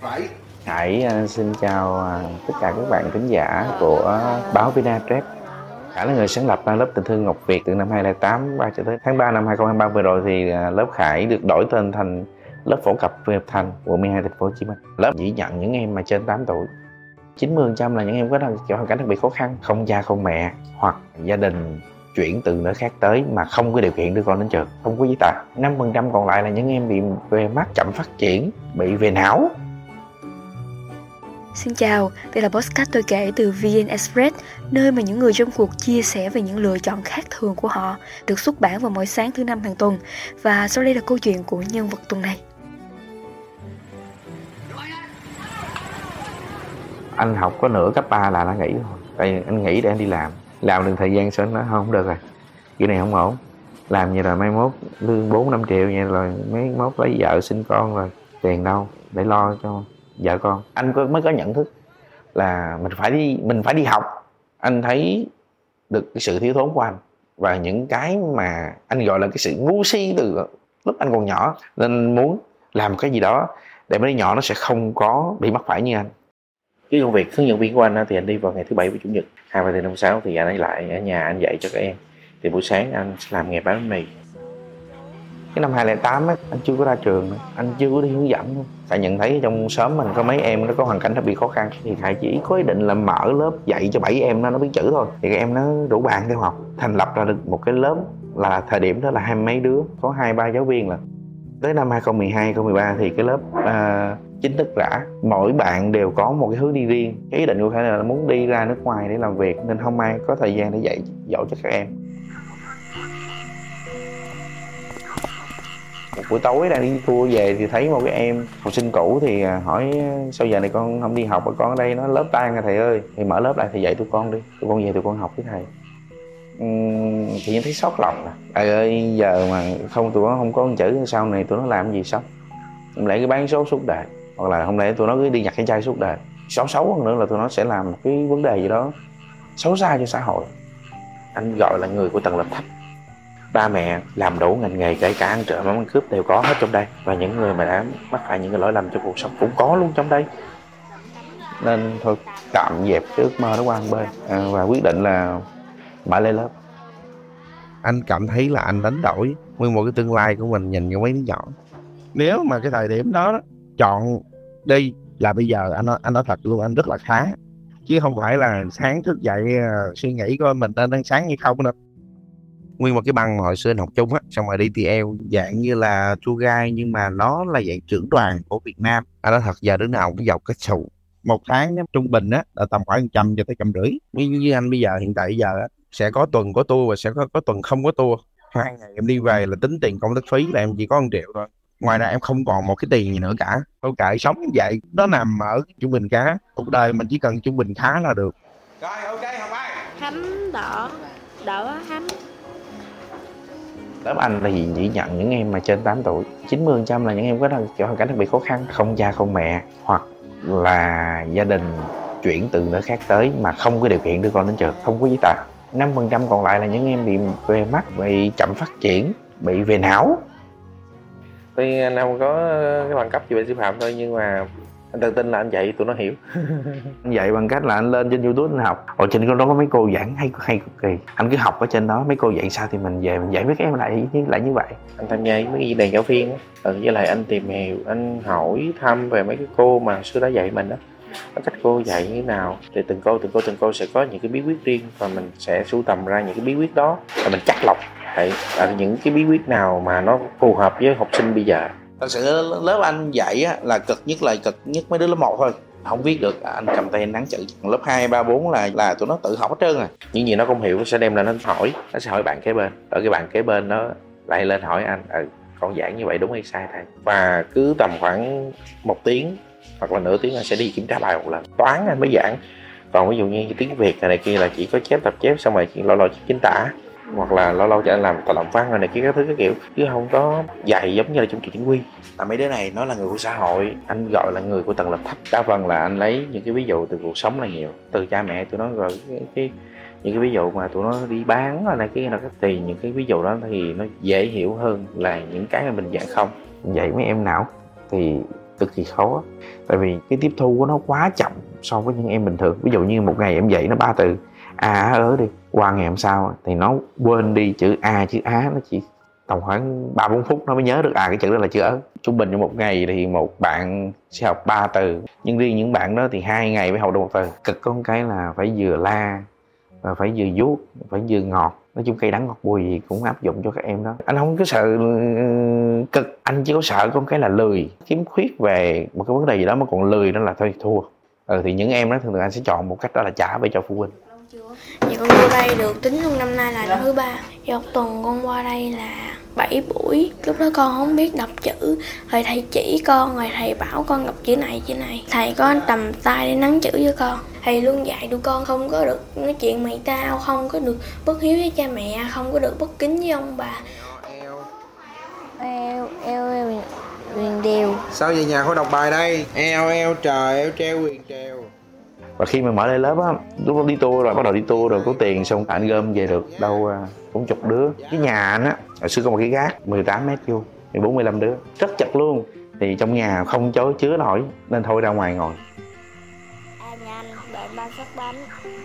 phải Hải à, xin chào à, tất cả các bạn khán giả của báo Vina Trep. Hải là người sáng lập à, lớp tình thương Ngọc Việt từ năm 2008 và cho tới tháng 3 năm 2023 vừa rồi thì lớp Khải được đổi tên thành lớp phổ cập về hợp thành quận 12 thành phố Hồ Chí Minh. Lớp chỉ nhận những em mà trên 8 tuổi. 90% là những em có hoàn cảnh đặc biệt khó khăn, không cha không mẹ hoặc gia đình chuyển từ nơi khác tới mà không có điều kiện đưa con đến trường. Không có giấy tờ. 5% còn lại là những em bị về mắt chậm phát triển bị về não. Xin chào, đây là podcast tôi kể từ VN Express, nơi mà những người trong cuộc chia sẻ về những lựa chọn khác thường của họ, được xuất bản vào mỗi sáng thứ năm hàng tuần. Và sau đây là câu chuyện của nhân vật tuần này. Anh học có nửa cấp 3 là đã nghỉ rồi, tại anh nghỉ để anh đi làm làm được thời gian sau nó không được rồi. Kiểu này không ổn. Làm như là mai mốt lương bốn năm triệu vậy rồi mấy mốt lấy vợ sinh con rồi tiền đâu để lo cho vợ con. Anh có, mới có nhận thức là mình phải đi mình phải đi học. Anh thấy được cái sự thiếu thốn của anh. Và những cái mà anh gọi là cái sự ngu si từ lúc anh còn nhỏ. Nên muốn làm cái gì đó để mấy đứa nhỏ nó sẽ không có bị mắc phải như anh. Cái công việc hướng dẫn viên của anh thì anh đi vào ngày thứ bảy và chủ nhật hai ba năm sáu thì anh ấy lại ở nhà anh dạy cho các em. Thì buổi sáng anh làm nghề bán bánh mì. Cái năm 2008 á, anh chưa có ra trường nữa. anh chưa có đi hướng dẫn luôn. Tại nhận thấy trong xóm mình có mấy em nó có hoàn cảnh đặc biệt khó khăn. Thì thầy chỉ có ý định là mở lớp dạy cho bảy em nó nó biết chữ thôi. Thì các em nó đủ bạn theo học thành lập ra được một cái lớp là thời điểm đó là hai mấy đứa có hai ba giáo viên là. Tới năm 2012 2013 thì cái lớp uh, chính thức rã. Mỗi bạn đều có một cái hướng đi riêng. Cái ý định của khải là muốn đi ra nước ngoài để làm việc nên không ai có thời gian để dạy dỗ cho các em. Một buổi tối đang đi tour về thì thấy một cái em học sinh cũ thì à, hỏi à, sao giờ này con không đi học? Mà con ở đây nó lớp tan rồi thầy ơi. Thì mở lớp lại thì dạy tụi con đi. Tụi con về tụi con học với thầy. Uhm, thì thấy sót lòng thầy ơi giờ mà không tụi nó không có con chữ sau này tụi nó làm gì sống lại cái bán số suốt đời hoặc là không lẽ tụi nó cứ đi nhặt cái chai suốt đời. Xấu xấu hơn nữa là tụi nó sẽ làm một cái vấn đề gì đó xấu xa cho xã hội. Anh gọi là người của tầng lớp thấp ba mẹ làm đủ ngành nghề kể cả ăn trộm ăn cướp đều có hết trong đây. Và những người mà đã mắc phải những cái lỗi lầm trong cuộc sống cũng có luôn trong đây. Nên thôi tạm dẹp cái ước mơ đó qua một bên. À, và quyết định là mở lên lớp. Anh cảm thấy là anh đánh đổi nguyên một cái tương lai của mình nhìn cho mấy đứa nhỏ. Nếu mà cái thời điểm đó, đó chọn đi. Là bây giờ anh nói, anh nói thật luôn anh rất là khá. Chứ không phải là sáng thức dậy uh, suy nghĩ coi mình nên đang sáng hay không đâu nguyên một cái băng hồi xưa anh học chung á xong rồi đi dạng như là tour guide nhưng mà nó là dạng trưởng đoàn của Việt Nam. Anh nói thật giờ đứa nào cũng dọc cái sụ. Một tháng trung bình á là tầm khoảng trăm cho tới trăm rưỡi. Như, như anh bây giờ hiện tại giờ á, sẽ có tuần có tour và sẽ có, có tuần không có tour. Hai ngày em đi về là tính tiền công tác phí là em chỉ có một triệu thôi ngoài ra em không còn một cái tiền gì nữa cả. Tôi kệ sống vậy nó nằm ở trung bình khá. Cuộc đời mình chỉ cần trung bình khá là được. Rồi ok học ai hắm đỏ. Đỏ hắm lớp anh là gì chỉ nhận những em mà trên 8 tuổi. 90% là những em có hoàn cảnh đặc biệt khó khăn. Không cha không mẹ hoặc là gia đình chuyển từ nơi khác tới mà không có điều kiện đưa con đến trường không có giấy tờ. 5% còn lại là những em bị về mắt bị chậm phát triển bị về não tuy anh không có cái bằng cấp gì về sư phạm thôi nhưng mà anh tự tin là anh dạy tụi nó hiểu. Anh dạy bằng cách là anh lên trên youtube anh học. Ở trên đó có mấy cô giảng hay hay cực kỳ? Anh cứ học ở trên đó mấy cô dạy sao thì mình về mình dạy mấy các em lại lại như vậy. Anh tham gia mấy cái đàn giáo viên á. Ừ, với lại anh tìm hiểu anh hỏi thăm về mấy cái cô mà xưa đã dạy mình đó cách cô dạy như thế nào? Thì từng cô từng cô từng cô sẽ có những cái bí quyết riêng và mình sẽ sưu tầm ra những cái bí quyết đó. Và mình chắc lọc Đấy, là những cái bí quyết nào mà nó phù hợp với học sinh bây giờ? Thật sự lớp anh dạy á, là cực nhất là cực nhất mấy đứa lớp 1 thôi. Không viết được anh cầm tay nắng chữ. Lớp 2, 3, 4 là là tụi nó tự học hết trơn rồi những gì nó không hiểu nó sẽ đem lên nó hỏi nó sẽ hỏi bạn kế bên. Ở cái bạn kế bên nó lại lên hỏi anh ừ, con giảng như vậy đúng hay sai thầy? Và cứ tầm khoảng một tiếng hoặc là nửa tiếng anh sẽ đi kiểm tra bài một lần. Toán anh mới giảng. Còn ví dụ như tiếng việt này, này kia là chỉ có chép tập chép xong rồi lo lo chính tả hoặc là lâu lâu cho anh làm tài làm văn rồi này kia các thứ cái kiểu. Chứ không có dạy giống như là trong trường chính quy. Là mấy đứa này nó là người của xã hội. Anh gọi là người của tầng lớp thấp. Đa phần là anh lấy những cái ví dụ từ cuộc sống là nhiều. Từ cha mẹ tụi nó rồi cái, cái những cái ví dụ mà tụi nó đi bán rồi này kia là thì những cái ví dụ đó thì nó dễ hiểu hơn là những cái mà mình dạy không. Dạy mấy em não thì cực kỳ khó tại vì cái tiếp thu của nó quá chậm so với những em bình thường. Ví dụ như một ngày em dạy nó ba từ a á ớ đi, qua ngày hôm sau thì nó quên đi chữ a, chữ á, nó chỉ tầm khoảng ba, bốn phút, nó mới nhớ được à cái chữ đó là chữ ớ. Trung bình trong một ngày thì một bạn sẽ học ba từ, nhưng riêng những bạn đó thì hai ngày mới học được một từ. Cực có một cái là phải vừa la, và phải vừa vuốt, phải vừa ngọt. Nói chung cây đắng ngọt bùi gì cũng áp dụng cho các em đó. Anh không có sợ ừ, cực, anh chỉ có sợ có một cái là lười. Kiếm khuyết về một cái vấn đề gì đó mà còn lười đó là thôi, thua. Ừ thì những em đó thường thường anh sẽ chọn một cách đó là trả về cho phụ huynh con vô đây được tính luôn năm nay là năm thứ ba. Dạ một tuần con qua đây là 7 buổi. Lúc đó con không biết đọc chữ. Rồi thầy chỉ con, rồi thầy bảo con đọc chữ này chữ này. Thầy có tầm tay để nắng chữ với con. Thầy luôn dạy tụi con không có được nói chuyện mày tao Không có được bất hiếu với cha mẹ Không có được bất kính với ông bà. Eo eo eo quyền đều sao về nhà không đọc bài đây? Eo eo trời eo treo quyền treo và khi mà mở lại lớp á lúc đó đi tour rồi bắt đầu đi tour rồi có tiền xong anh gom về được đâu à, bốn chục đứa. Cái nhà anh á hồi xưa có một cái gác 18 mét vuông thì 45 đứa. Rất chật luôn. Thì trong nhà không chối chứa nổi nên thôi ra ngoài ngồi. À bánh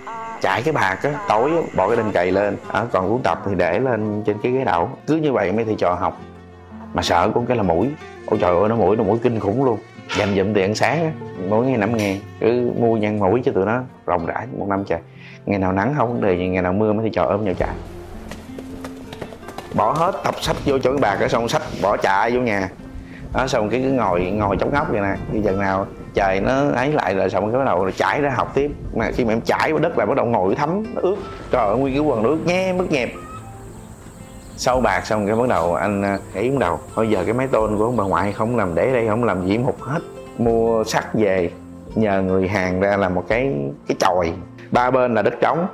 à, trải cái bạc á tối á, bỏ cái đinh cày lên. À, còn cuốn tập thì để lên trên cái ghế đậu. Cứ như vậy mấy thầy trò học. Mà sợ có cái là mũi. Ôi trời ơi nó mũi nó mũi kinh khủng luôn dành dụm tiền ăn sáng á, mỗi ngày năm ngàn, cứ mua nhân mũi cho tụi nó rộng rã một năm trời. Ngày nào nắng không vấn đề gì, ngày nào mưa mới thì trò ôm nhau chạy. Bỏ hết tập sách vô chỗ cái bạc cái xong sách bỏ chạy vô nhà. Đó, xong cái cứ ngồi ngồi chống ngóc vậy nè đi chừng nào trời nó ấy lại rồi, xong cái bắt đầu chảy ra học tiếp. Mà khi mà em chảy vào đất là bắt đầu ngồi thấm, nó ướt. Trời ơi, nguyên cái quần nó ướt mất nhẹp sau bạc xong cái bắt đầu anh ấy nghĩ bắt đầu. Bây giờ cái máy tôn của ông bà ngoại không làm để đây, không làm gì, một hết. Mua sắt về, nhờ người hàng ra làm một cái cái chòi. Ba bên là đất trống,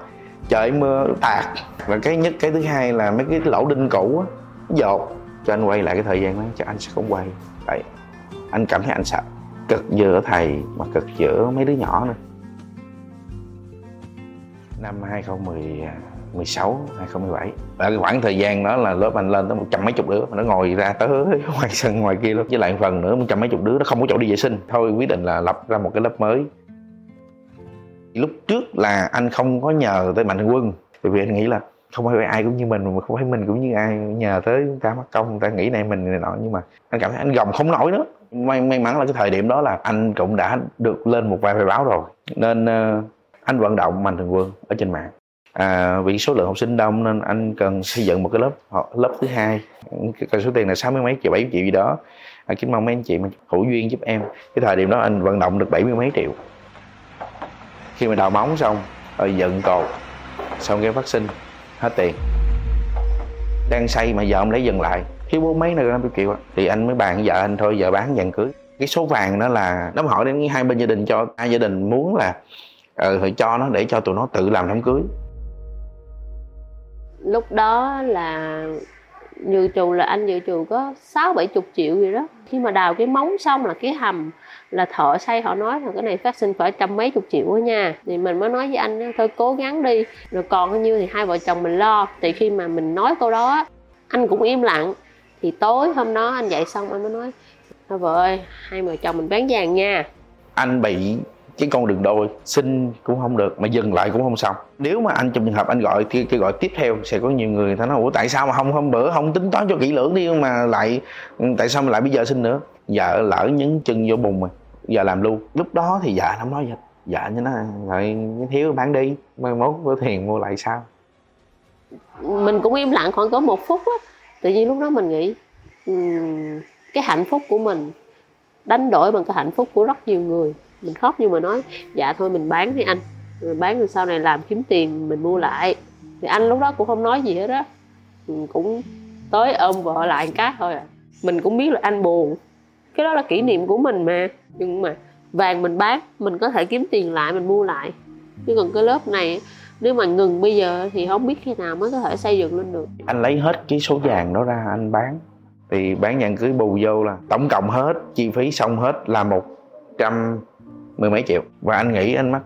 trời mưa, tạt. Và cái nhất, cái thứ hai là mấy cái lỗ đinh cũ á dột. Cho anh quay lại cái thời gian đó cho anh sẽ không quay. Tại anh cảm thấy anh sợ. Cực giữa thầy mà cực giữa mấy đứa nhỏ nữa. Năm 2016 2017 và cái khoảng thời gian đó là lớp anh lên tới một trăm mấy chục đứa mà nó ngồi ra tới ngoài sân ngoài kia luôn. Với lại một phần nữa một trăm mấy chục đứa nó không có chỗ đi vệ sinh. Thôi quyết định là lập ra một cái lớp mới. Lúc trước là anh không có nhờ tới mạnh thường quân bởi vì anh nghĩ là không phải ai cũng như mình mà không phải mình cũng như ai nhờ tới người ta mất công người ta nghĩ này mình này nọ. Nhưng mà anh cảm thấy anh gồng không nổi nữa. May, may mắn là cái thời điểm đó là anh cũng đã được lên một vài bài báo rồi. Nên uh, anh vận động mạnh thường quân ở trên mạng à, vì số lượng học sinh đông nên anh cần xây dựng một cái lớp lớp thứ hai. Cái số tiền là sáu mươi mấy triệu bảy triệu gì đó. Anh kính mong mấy anh chị mà hữu duyên giúp em. Cái thời điểm đó anh vận động được bảy mươi mấy triệu. Khi mà đào móng xong rồi dựng cầu xong cái phát sinh hết tiền. Đang xây mà giờ ông lấy dừng lại. Thiếu bốn mấy nữa năm triệu á. Thì anh mới bàn với vợ anh thôi giờ bán vàng cưới. Cái số vàng đó là nó hỏi đến hai bên gia đình cho hai gia đình muốn là ừ, cho nó để cho tụi nó tự làm đám cưới lúc đó là dự trù là anh dự trù có sáu bảy chục triệu gì đó. Khi mà đào cái móng xong là cái hầm là thợ xây, họ nói là cái này phát sinh phải trăm mấy chục triệu đó nha. Thì mình mới nói với anh, thôi cố gắng đi, rồi còn bao nhiêu thì hai vợ chồng mình lo. Thì khi mà mình nói câu đó, anh cũng im lặng. Thì tối hôm đó anh dậy xong, anh mới nói, thôi vợ ơi, hai vợ chồng mình bán vàng nha. Anh bị cái con đường đôi xin cũng không được mà dừng lại cũng không xong. Nếu mà anh trong trường hợp anh gọi thì cái gọi tiếp theo sẽ có nhiều người người ta nói ủa tại sao mà không hôm bữa không tính toán cho kỹ lưỡng đi mà lại ừ, tại sao mà lại bây giờ xin nữa? Vợ lỡ nhấn chân vô bùn mà giờ làm luôn. Lúc đó thì vợ không nói gì vợ như nó lại thiếu bán đi mai mốt có tiền mua lại sao? Mình cũng im lặng khoảng có một phút á tự nhiên lúc đó mình nghĩ um, cái hạnh phúc của mình đánh đổi bằng cái hạnh phúc của rất nhiều người mình khóc nhưng mà nói dạ thôi mình bán đi anh. Mình bán rồi sau này làm kiếm tiền mình mua lại. Thì anh lúc đó cũng không nói gì hết á. Cũng tới ôm vợ lại một cái thôi à. Mình cũng biết là anh buồn. Cái đó là kỷ niệm của mình mà. Nhưng mà vàng mình bán mình có thể kiếm tiền lại mình mua lại. Chứ còn cái lớp này nếu mà ngừng bây giờ thì không biết khi nào mới có thể xây dựng lên được. Anh lấy hết cái số vàng đó ra anh bán. Thì bán vàng cưới bù vô là tổng cộng hết chi phí xong hết là một trăm mười mấy triệu. Và anh nghĩ anh mắc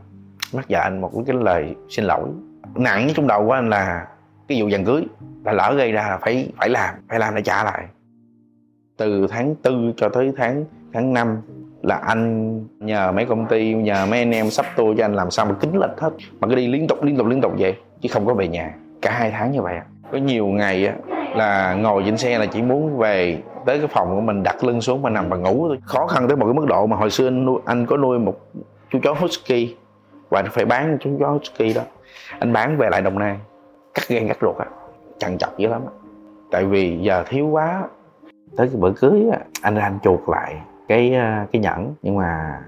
mắc dạ anh một cái lời xin lỗi. Nặng trong đầu của anh là cái vụ dàn cưới. Là lỡ gây ra là phải phải làm phải làm để trả lại. Từ tháng tư cho tới tháng tháng 5 là anh nhờ mấy công ty, nhờ mấy anh em sắp tour cho anh làm sao mà kính lịch hết. Mà cứ đi liên tục liên tục liên tục vậy, chứ không có về nhà. Cả hai tháng như vậy có nhiều ngày là ngồi trên xe là chỉ muốn về tới cái phòng của mình đặt lưng xuống mà nằm và ngủ khó khăn tới một cái mức độ mà hồi xưa anh nuôi, anh có nuôi một chú chó husky và phải bán chú chó husky đó. Anh bán về lại đồng nai cắt gan cắt ruột á chằn chọc dữ lắm tại vì giờ thiếu quá. Tới cái bữa cưới á anh ra anh chuột lại cái ờ, cái nhẫn nhưng mà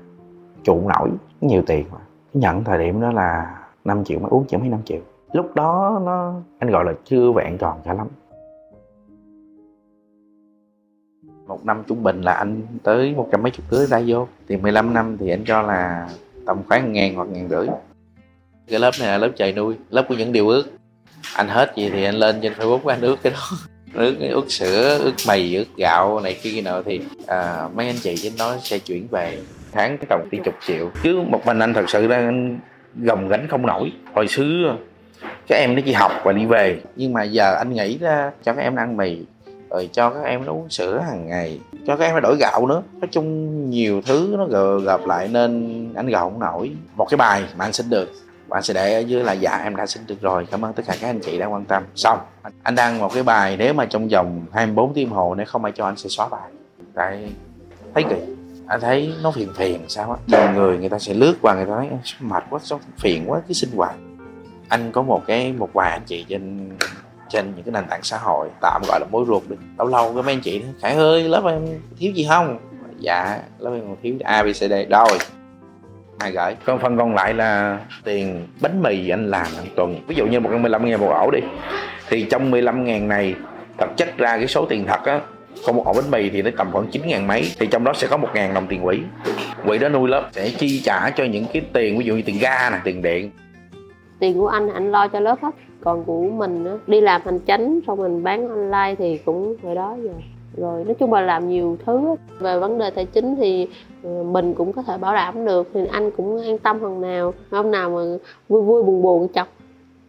chuột nổi nhiều tiền mà. Cái nhẫn thời điểm đó là 5 triệu mấy uống chỉ mấy 5 triệu. Lúc đó nó anh gọi là chưa vẹn tròn cả lắm. Một năm trung bình là anh tới một trăm mấy chục cưới ra vô. Thì 15 năm thì anh cho là tầm khoảng ngàn hoặc ngàn rưỡi. Cái lớp này là lớp trời nuôi lớp của những điều ước. Anh hết gì thì anh lên trên facebook anh ước cái đó. Ước ước sữa ước mì ước gạo này kia kia nọ thì à, mấy anh chị trên đó sẽ chuyển về tháng cái tổng tiền chục triệu. Chứ một mình anh thật sự ra anh gồng gánh không nổi. Hồi xưa các em nó chỉ học và đi về. Nhưng mà giờ anh nghĩ ra cho các em ăn mì rồi cho các em nó uống sữa hàng ngày. Cho các em nó đổi gạo nữa. Nói chung nhiều thứ nó gặp lại nên anh gạo không nổi. Một cái bài mà anh xin được. Bạn sẽ để ở dưới là dạ em đã xin được rồi. Cảm ơn tất cả các anh chị đã quan tâm. Xong, anh đăng một cái bài nếu mà trong vòng 24 tiếng hồ, nếu không ai cho anh sẽ xóa bài. Tại thấy kỳ anh thấy nó phiền phiền, sao á? Nhiều người người ta sẽ lướt qua, người ta nói mệt quá, sao phiền quá cái sinh hoạt anh có một cái, một vài anh chị trên trên những cái nền tảng xã hội tạm gọi là mối ruột đi. Lâu lâu cái mấy anh chị khải ơi lớp em thiếu gì không? Dạ lớp em còn thiếu a b c d. Rồi. Mai gửi. Còn phần còn lại là tiền bánh mì anh làm hàng tuần. Ví dụ như một trăm mười lăm ngàn một ổ đi. Thì trong 15 ngàn này thật chất ra cái số tiền thật á có một ổ bánh mì thì nó tầm khoảng 9 ngàn mấy. Thì trong đó sẽ có một ngàn đồng tiền quỹ. Quỹ đó nuôi lớp sẽ chi trả cho những cái tiền ví dụ như tiền ga nè tiền điện. Tiền của anh anh lo cho lớp hết còn của mình á, đi làm hành chánh xong mình bán online thì cũng hồi đó rồi rồi nói chung là làm nhiều thứ về vấn đề tài chính thì ờ, mình cũng có thể bảo đảm được thì anh cũng an tâm phần nào. Hôm nào mà vui vui buồn buồn chọc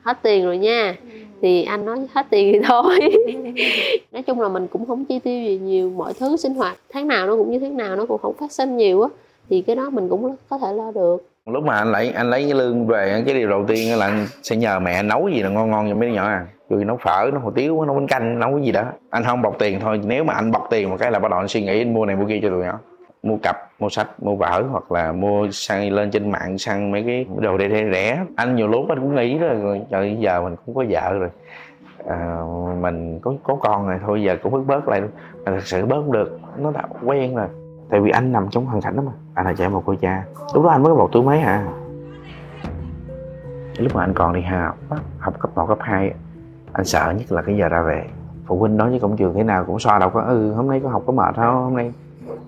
hết tiền rồi nha. Thì anh nói hết tiền thì thôi. Nói chung là mình cũng không chi tiêu gì nhiều mọi thứ sinh hoạt tháng nào nó cũng như tháng nào nó cũng không phát sinh nhiều á. Thì cái đó mình cũng có thể lo được lúc mà anh lấy anh lấy cái lương về cái điều đầu tiên là anh sẽ nhờ mẹ nấu gì là ngon ngon cho mấy đứa nhỏ à. Rồi nấu phở nấu hủ tiếu nấu bánh canh nấu cái gì đó. Anh không bọc tiền thôi nếu mà anh bọc tiền một cái là bắt đầu anh suy nghĩ anh mua này mua kia cho tụi nhỏ. Mua cặp mua sách mua vở hoặc là mua sang lên trên mạng sang mấy cái đồ rẻ rẻ anh nhiều lúc anh cũng nghĩ rồi trời giờ mình cũng có vợ rồi. À, mình có có con rồi thôi giờ cũng bớt bớt lại mà thật sự bớt không được nó đã quen rồi tại vì anh nằm trong hoàn cảnh đó mà. Anh là trẻ một cô cha. Lúc đó anh mới có một tuổi mấy hả? Lúc mà anh còn đi học học cấp 1, cấp 2 anh sợ nhất là cái giờ ra về. Phụ huynh nói với cổng trường thế nào cũng so đâu có ừ hôm nay có học có mệt không? Hôm nay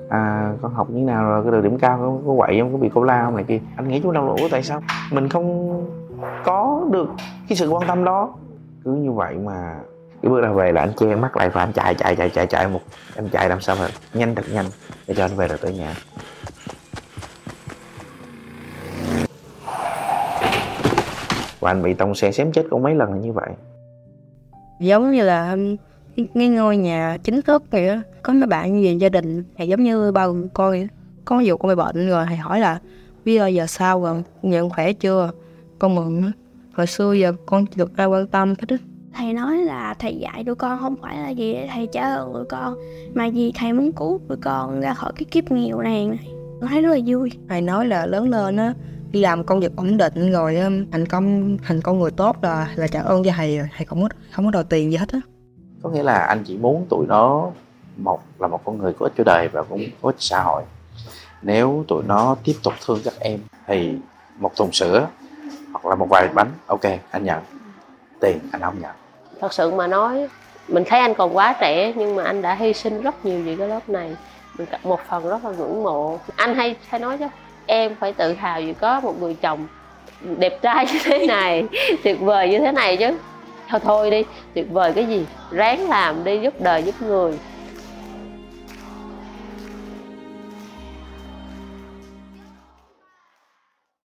à, con học như nào rồi? Cái được điểm cao có, có quậy không? Có bị cô la không? Này kia. Anh nghĩ chú đau lỗ tại sao? Mình không có được cái sự quan tâm đó. Cứ như vậy mà cái bước ra về là anh che mắt lại và anh chạy chạy chạy chạy chạy một anh chạy làm sao mà nhanh thật nhanh để cho anh về được tới nhà. Và anh bị tông xe xém chết cũng mấy lần như vậy. Giống như là cái ngôi nhà chính thức vậy có mấy bạn về gia đình thì giống như bao con vậy có ví dụ con bị bệnh rồi thầy hỏi là bây giờ giờ sao rồi? Nhận khỏe chưa? Con mừng hồi xưa giờ con được ai quan tâm hết thầy nói là thầy dạy tụi con không phải là gì để thầy trả ơn tụi con mà vì thầy muốn cứu tụi con ra khỏi cái kiếp nghèo nàn này. Con thấy rất là vui. Thầy nói là lớn lên á đi làm công việc ổn định rồi thành công thành con người tốt là là trả ơn cho thầy thầy không có không có đòi tiền gì hết á. Có nghĩa là anh chỉ muốn tụi nó một là một con người có ích cho đời và cũng có ích xã hội. Nếu tụi nó tiếp tục thương các em thì một thùng sữa hoặc là một vài bánh ok anh nhận tiền, anh không nhận. Thật sự mà nói, mình thấy anh còn quá trẻ, nhưng mà anh đã hy sinh rất nhiều vì cái lớp này. Mình một phần rất là ngưỡng mộ. Anh hay hay nói chứ, em phải tự hào vì có một người chồng đẹp trai như thế này, tuyệt vời như thế này chứ. Thôi thôi đi, tuyệt vời cái gì? Ráng làm đi, giúp đời giúp người.